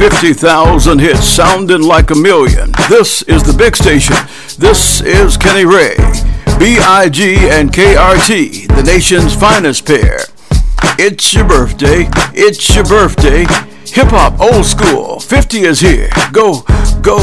50,000 hits sounding like a million. This is the big station. This is Kenny Ray. B.I.G. and KRT, the nation's finest pair. It's your birthday. It's your birthday. Hip hop old school. 50 is here. Go, go,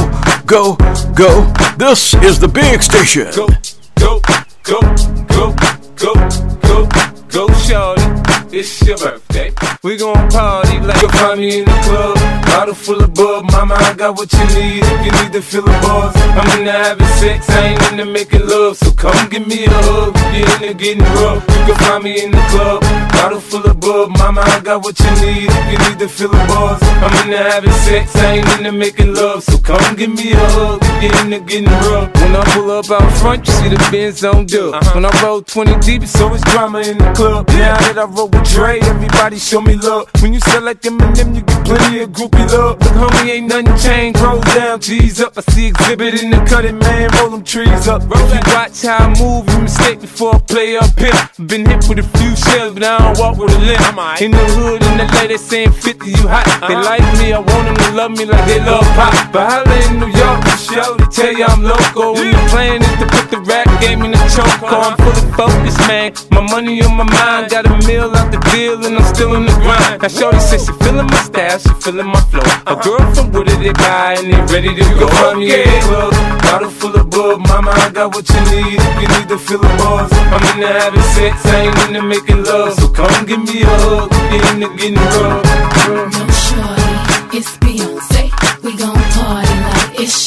go, go. This is the big station. Go, go, go, go, go, go, go, shorty. It's your birthday. We gon' party like you'll find me in the club. Bottle full of bub, mama, I got what you need. If you need to fill the buzz, I'm into having sex, I ain't into making love. So come give me a hug. If you're into getting rough, you can find me in the club. Bottle full of bub, mama, I got what you need. If you need to fill the buzz, I'm into having sex, I ain't into making love. So come give me a hug. If you're into getting rough. When I pull up out front, you see the Benz on dub. Uh-huh. When I roll 20 deep, it's always drama in the club. Now that I roll with Dre, everybody show me love. When you sell like Eminem, you get plenty of groupie love. Look, homie, ain't nothing changed. Roll down, G's up. I see exhibit in the cutting, man. Roll them trees up. If you watch how I move, you mistake before I play up here. Been hit with a few shells, but I don't walk with a limp. In the hood, in the lady saying 50, you hot. They like me, I want them to love me like they love pop. But holla in New York, the show, they tell you I'm local. When the plan is to put the rap game in the choke. I'm fully focused, man. My money on my mind, got a meal out the deal, and I'm still in the grind. Now, Shorty says she feeling my style, she feeling my flow. A girl from Wooded, they guy, and they ready to go. From yeah, club, bottle full of bub, mama, I got what you need. If you need to fill the buzz, I'm into having sex, I ain't into making love. So come give me a hug, if you're into getting rough. No shorty, it's Beyonce. We gon' party like it's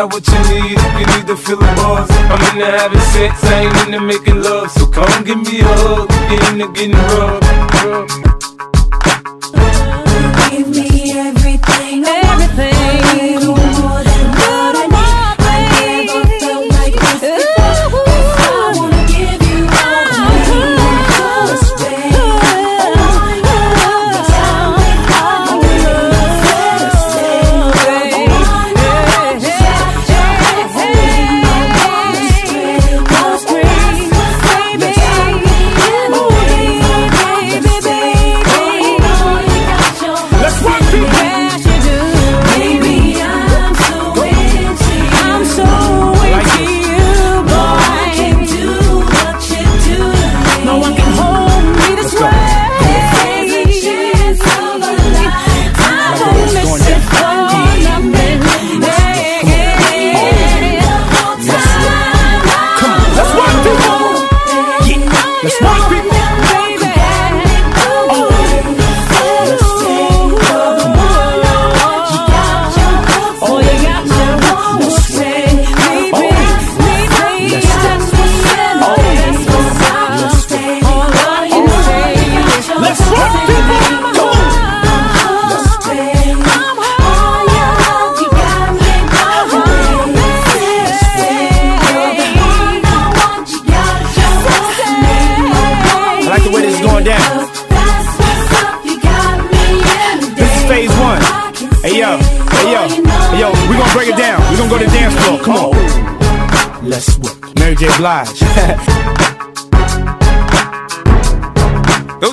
got what you need. If you need to fill the buzz, I'm into having sex, I ain't into making love. So come give me a hug, if you're into getting rough.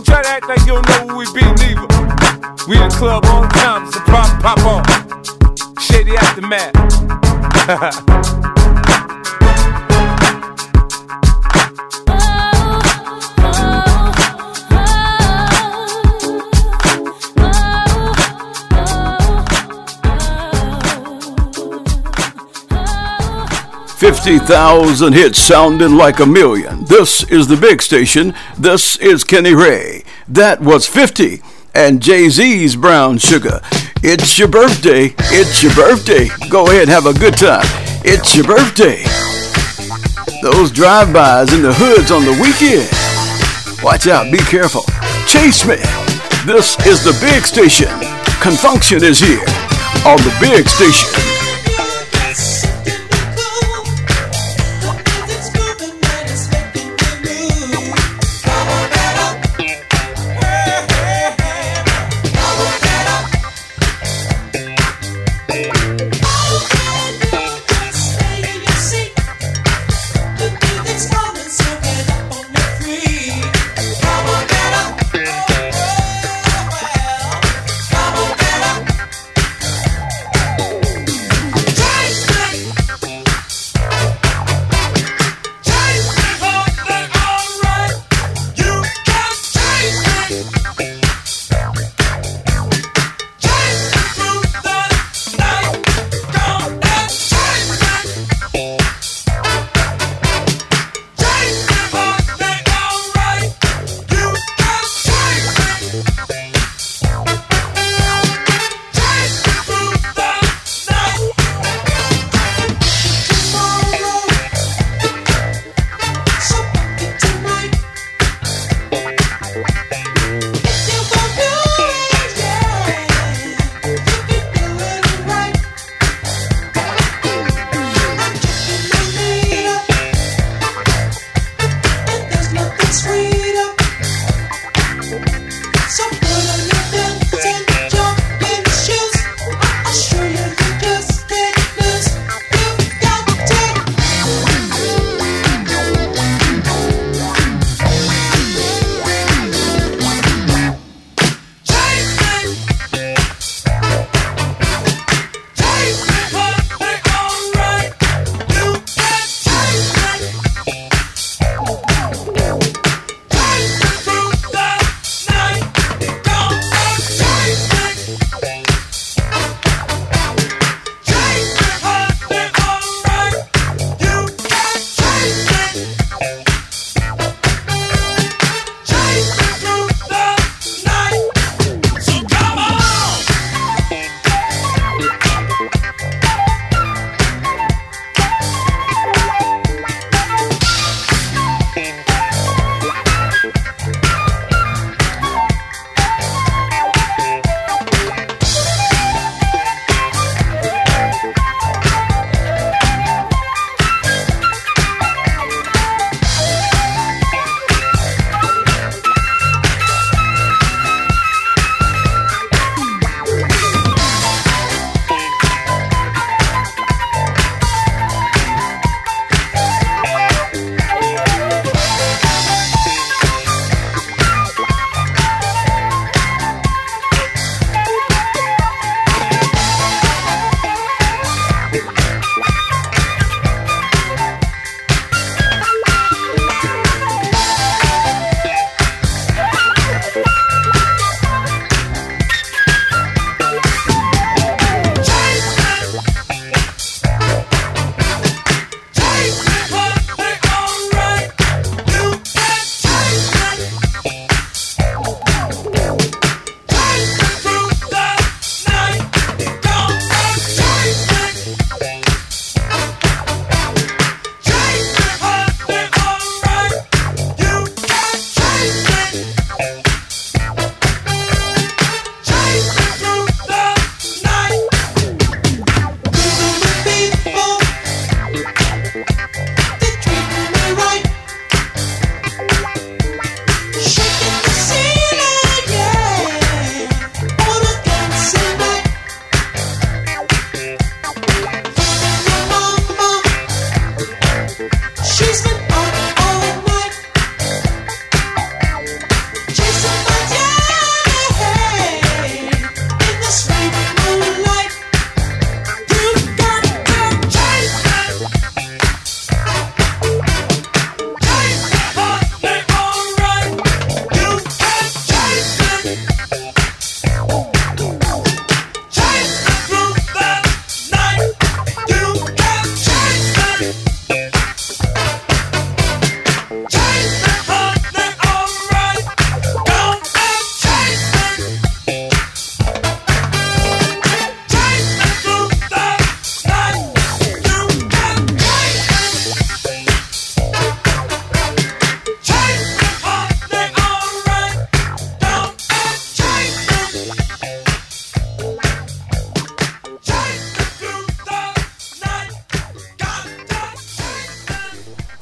Try to act like you don't know who we be, neither. We in club the time, so pop, pop on. Shady aftermath. 50,000 hits sounding like a million. This is the big station. This is Kenny Ray. That was 50 and Jay Z's Brown Sugar. It's your birthday. It's your birthday. Go ahead, and have a good time. It's your birthday. Those drive-bys in the hoods on the weekend. Watch out, be careful. Chase me. This is the big station. Con Funk Shun is here on the big station.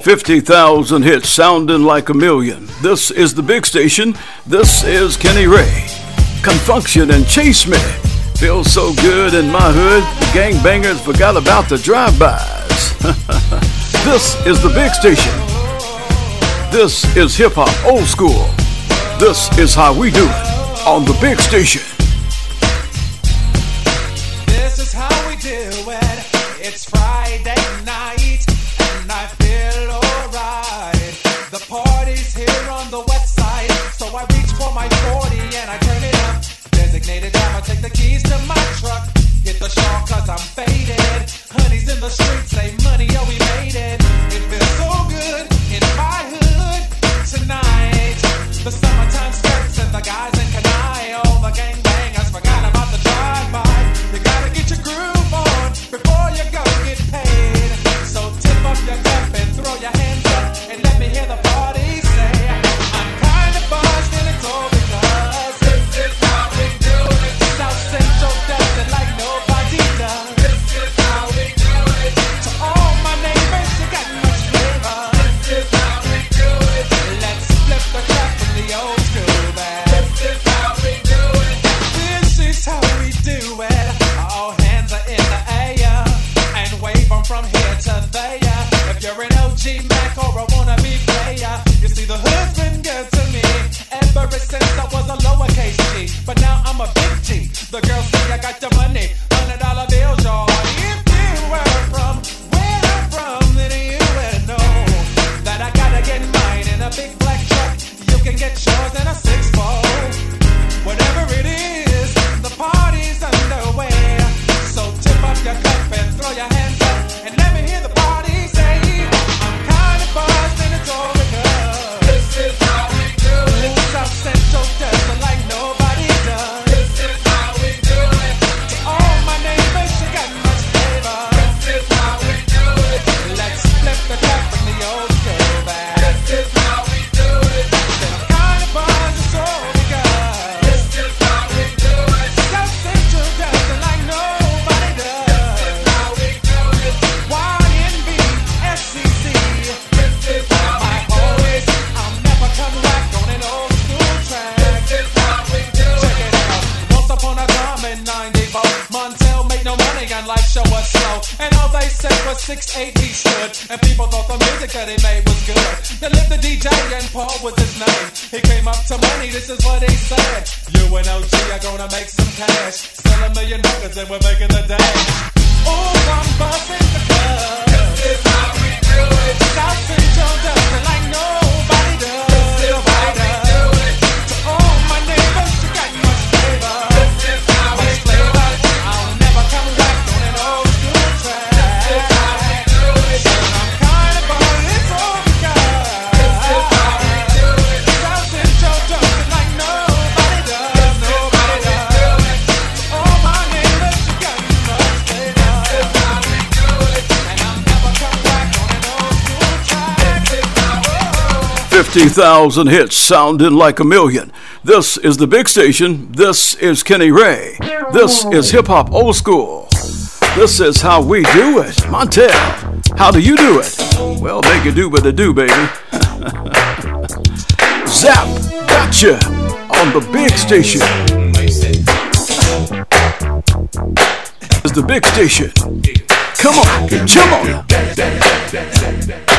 50,000 hits sounding like a million. This is the big station. This is Kenny Ray. Con Funk Shun and Chase Me. Feels so good in my hood, the gangbangers forgot about the drive-bys. this is the big station. This is hip-hop old school. This is how we do it on the big station. 2,000 hits sounding like a million. This is The Big Station. This is Kenny Ray. This is Hip Hop Old School. This is how we do it. Montell, how do you do it? Well, make it do what it do, baby. Zapp, gotcha on The Big Station. This is The Big Station. Come on, come on.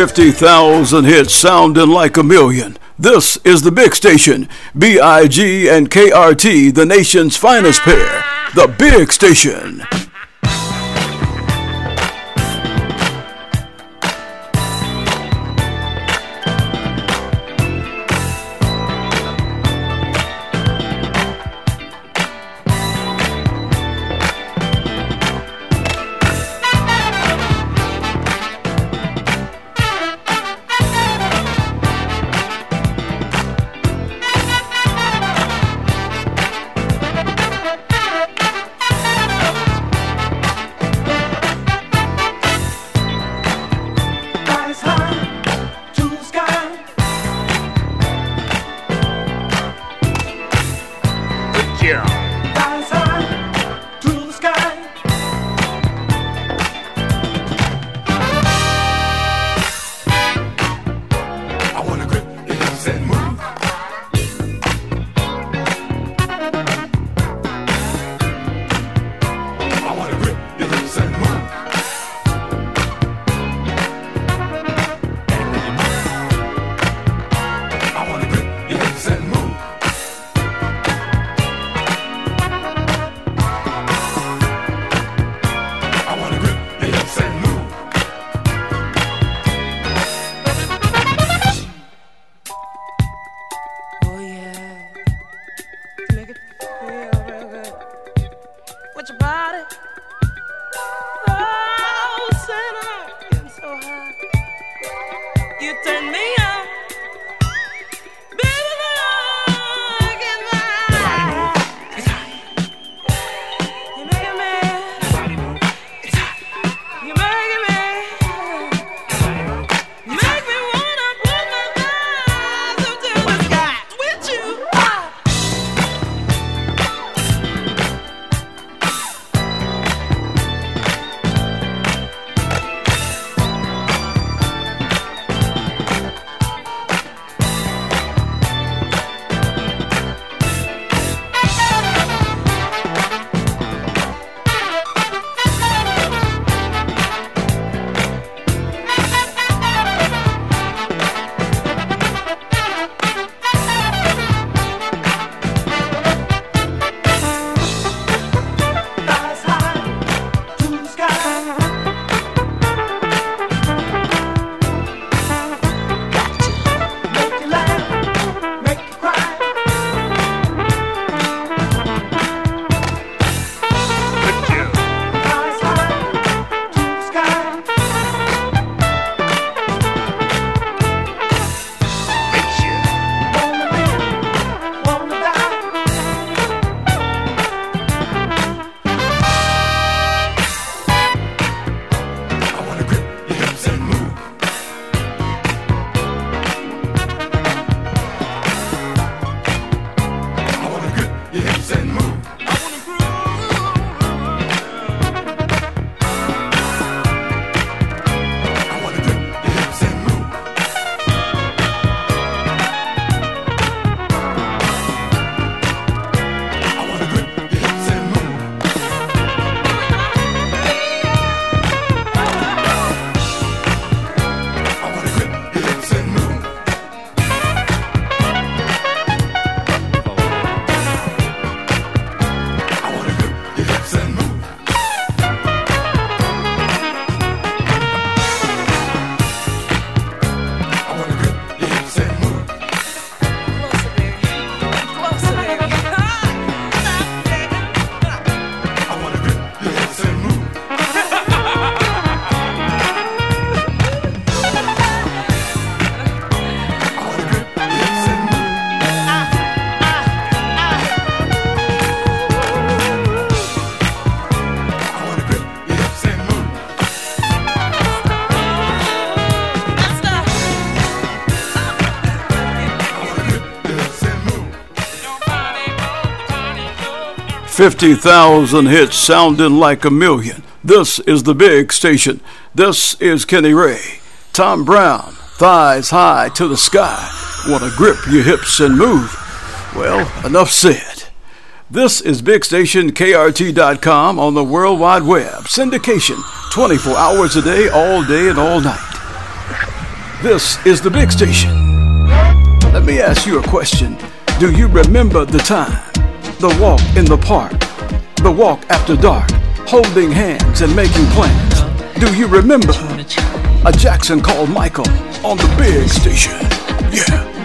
50,000 hits sounding like a million. This is the big station, BIG and KRT, the nation's finest pair. The big station. 50,000 hits sounding like a million. This is the big station. This is Kenny Ray. Tom Browne, thighs high to the sky. Want to grip your hips and move. Well, enough said. This is Big Station KRT.com on the World Wide Web. Syndication 24 hours a day, all day and all night. This is the Big Station. Let me ask you a question. Do you remember the time? The walk in the park, the walk after dark, holding hands and making plans. Do you remember a Jackson called Michael on the big station? Yeah.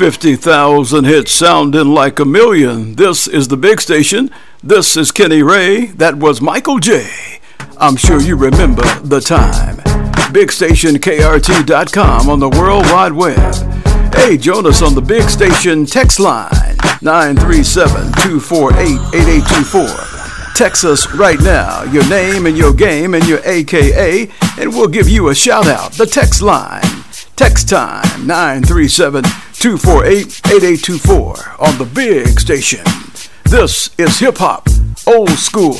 50,000 hits sounding like a million. This is the big station. This is Kenny Ray. That was Michael J. I'm sure you remember the time. BigStationKRT.com on the World Wide Web. Hey, Jonas on the Big Station text line 937 248 8824. Text us right now your name and your game and your AKA, and we'll give you a shout out. The text line, text time 937- 248-8824 on the big station. This is hip hop, old school.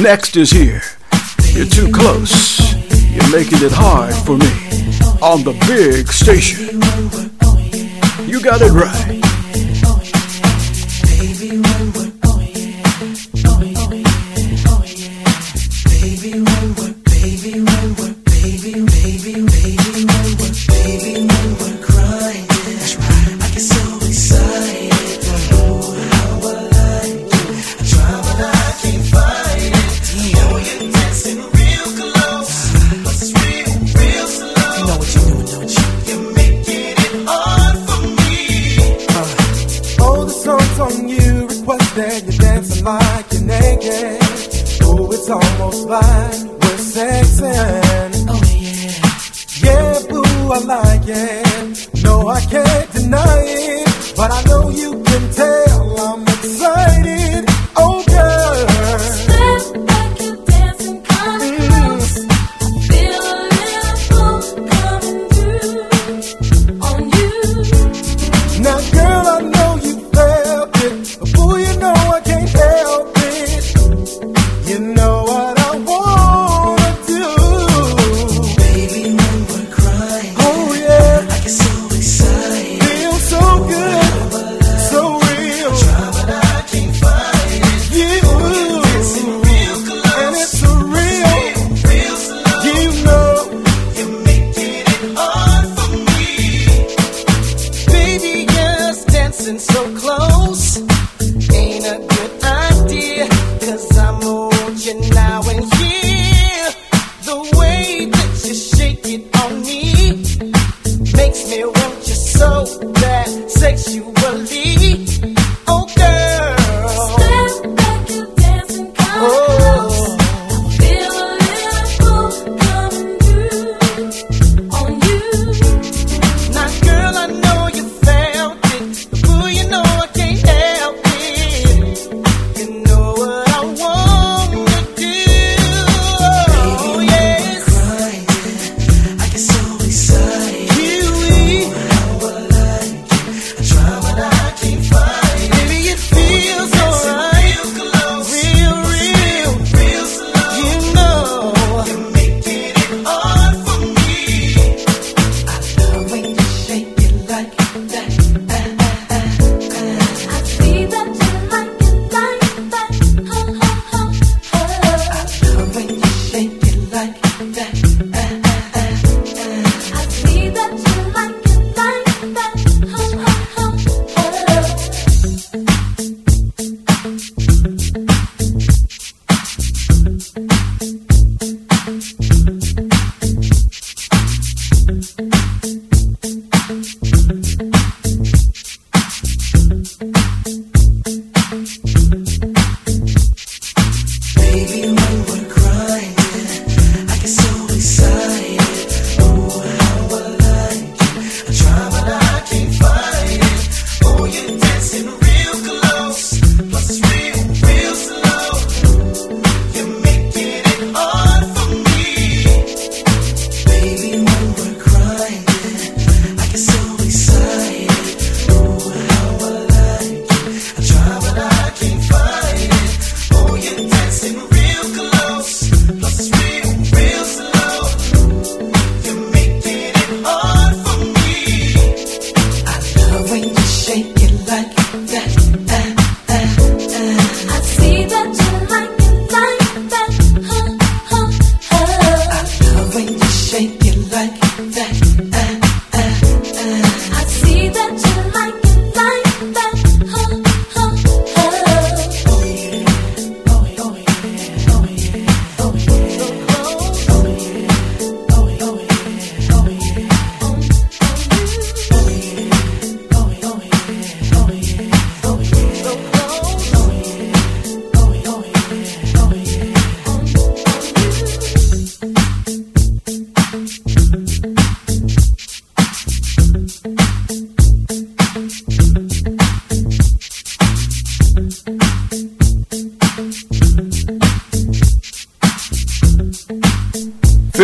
Next is here. You're too close. You're making it hard for me on the big station. You got it right.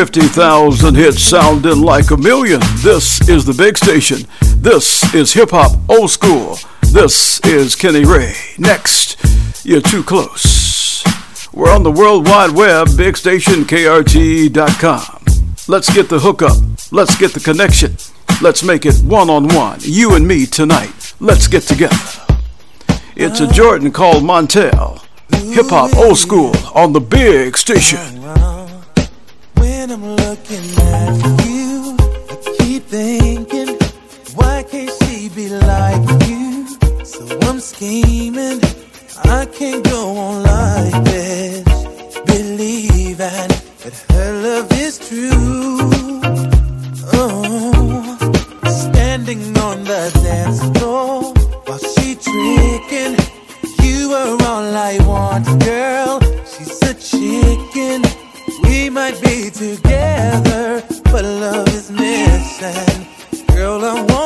50,000 hits sounding like a million. This is the big station. This is hip hop old school. This is Kenny Ray. Next, you're too close. We're on the World Wide Web, bigstationkrt.com. Let's get the hookup. Let's get the connection. Let's make it one on one. You and me tonight. Let's get together. It's a Jordan called Montell. Hip hop old school on the big station. When I'm looking at you, I keep thinking, why can't she be like you? So I'm scheming, I can't go on like this. Believing that her love is true. Oh, standing on the dance floor while she tricking. You are all I want, girl. She's a chicken. We might be together, but love is missing. Girl, I want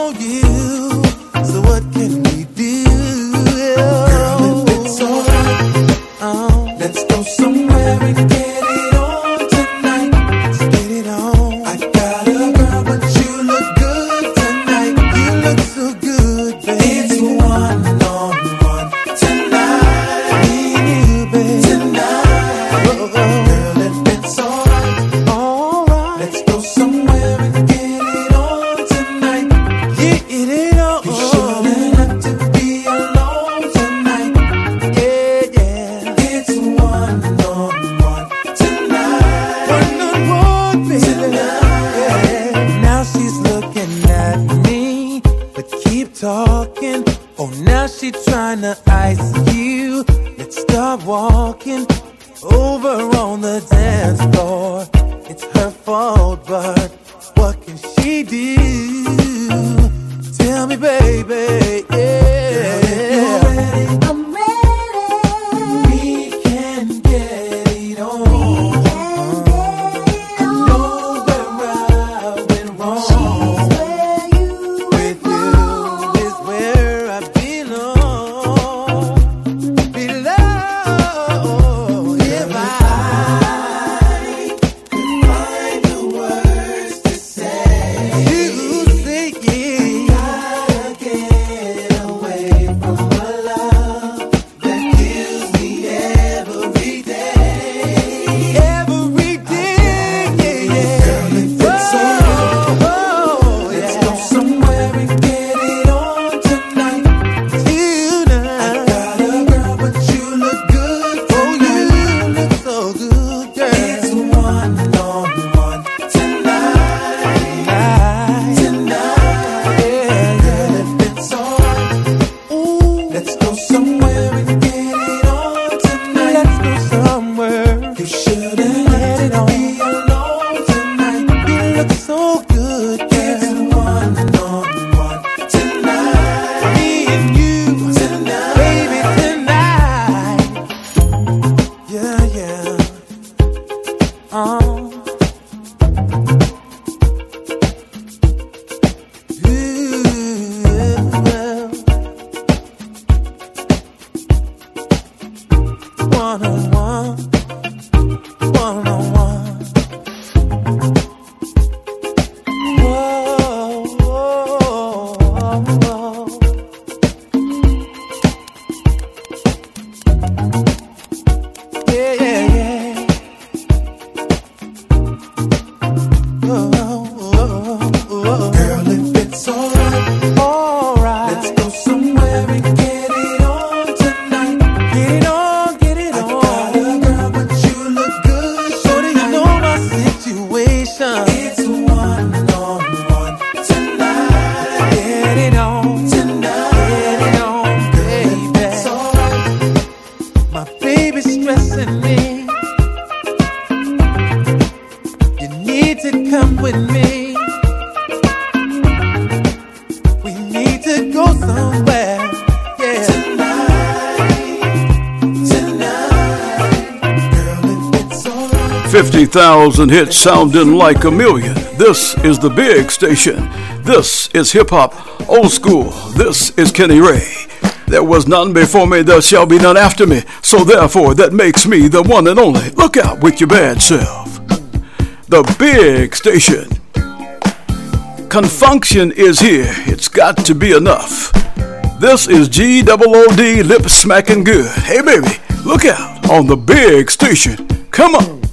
50,000 hits sounding like a million. This is the big station. This is hip hop old school. This is Kenny Ray. There was none before me, there shall be none after me. So therefore, that makes me the one and only. Look out with your bad self. the big station. Con Funk Shun is here, it's got to be enough. This is G double O D lip smacking good. Hey baby, look out on the big station. Come on.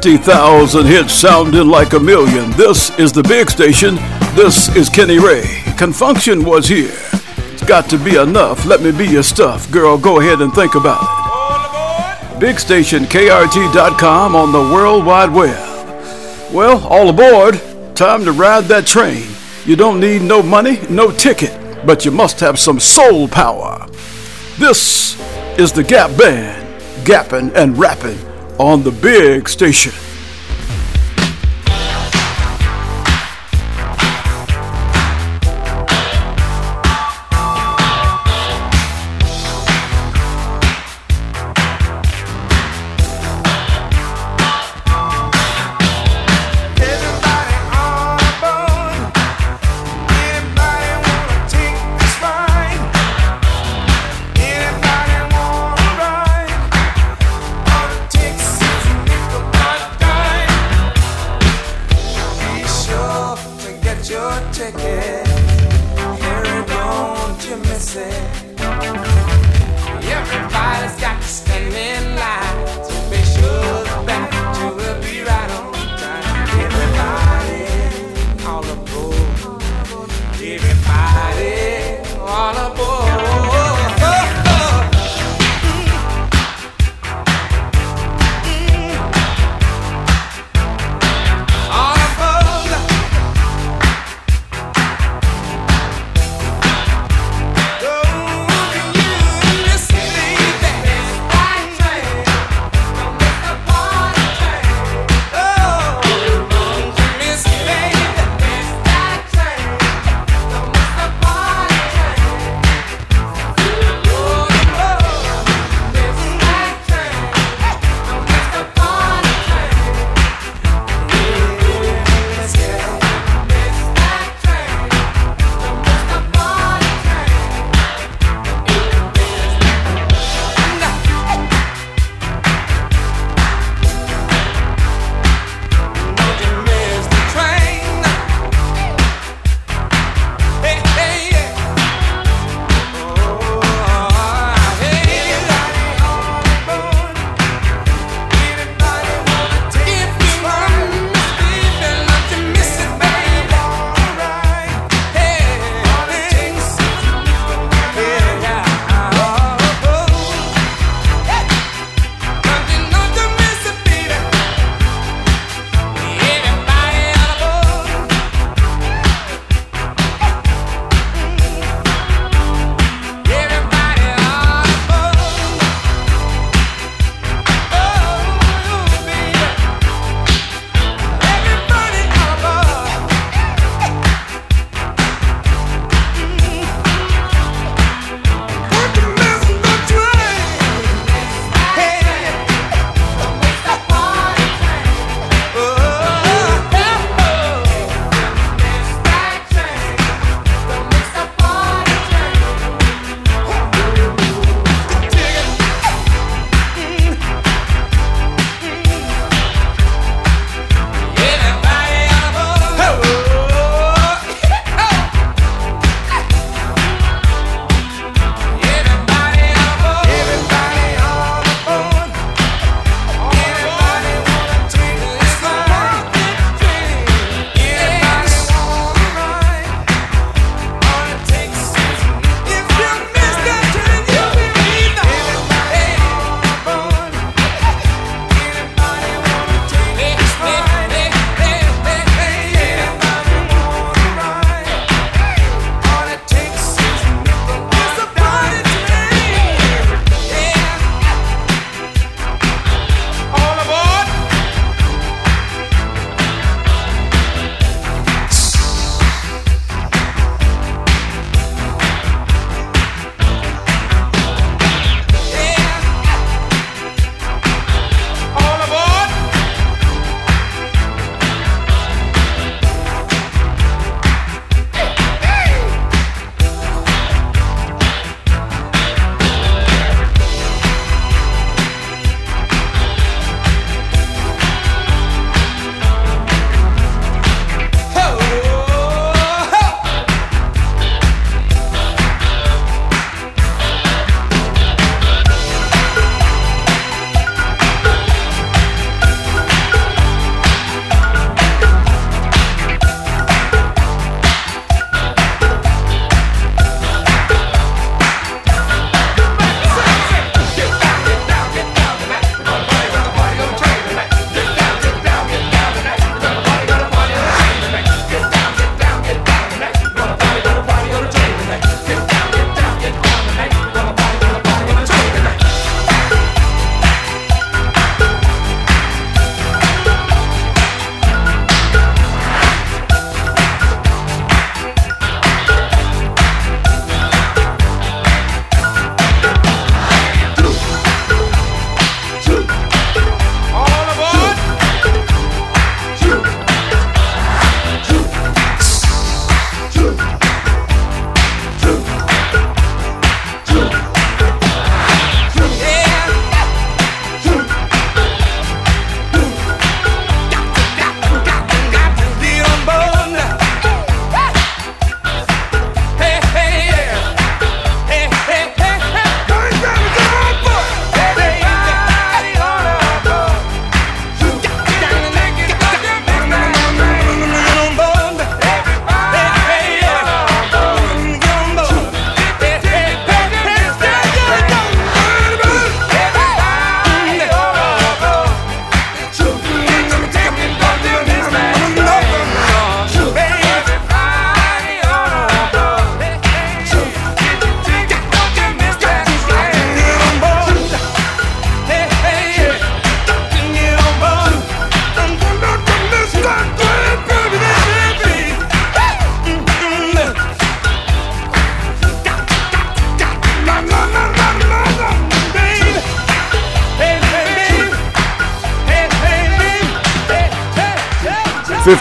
50,000 hits sounding like a million. This is the big station. This is Kenny Ray. Con Funk Shun was here. It's got to be enough. Let me be your stuff. Girl, go ahead and think about it. Big station KRT.com on the World Wide Web. Well, all aboard. Time to ride that train. You don't need no money, no ticket, but you must have some soul power. This is the Gap Band, gapping and rapping on the big station.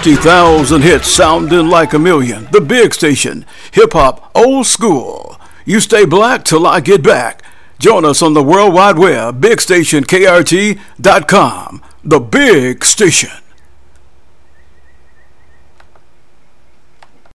50,000 hits sounding like a million. The big station, hip hop, old school. You stay black till I get back. Join us on the World Wide Web, bigstationkrt.com. The big station.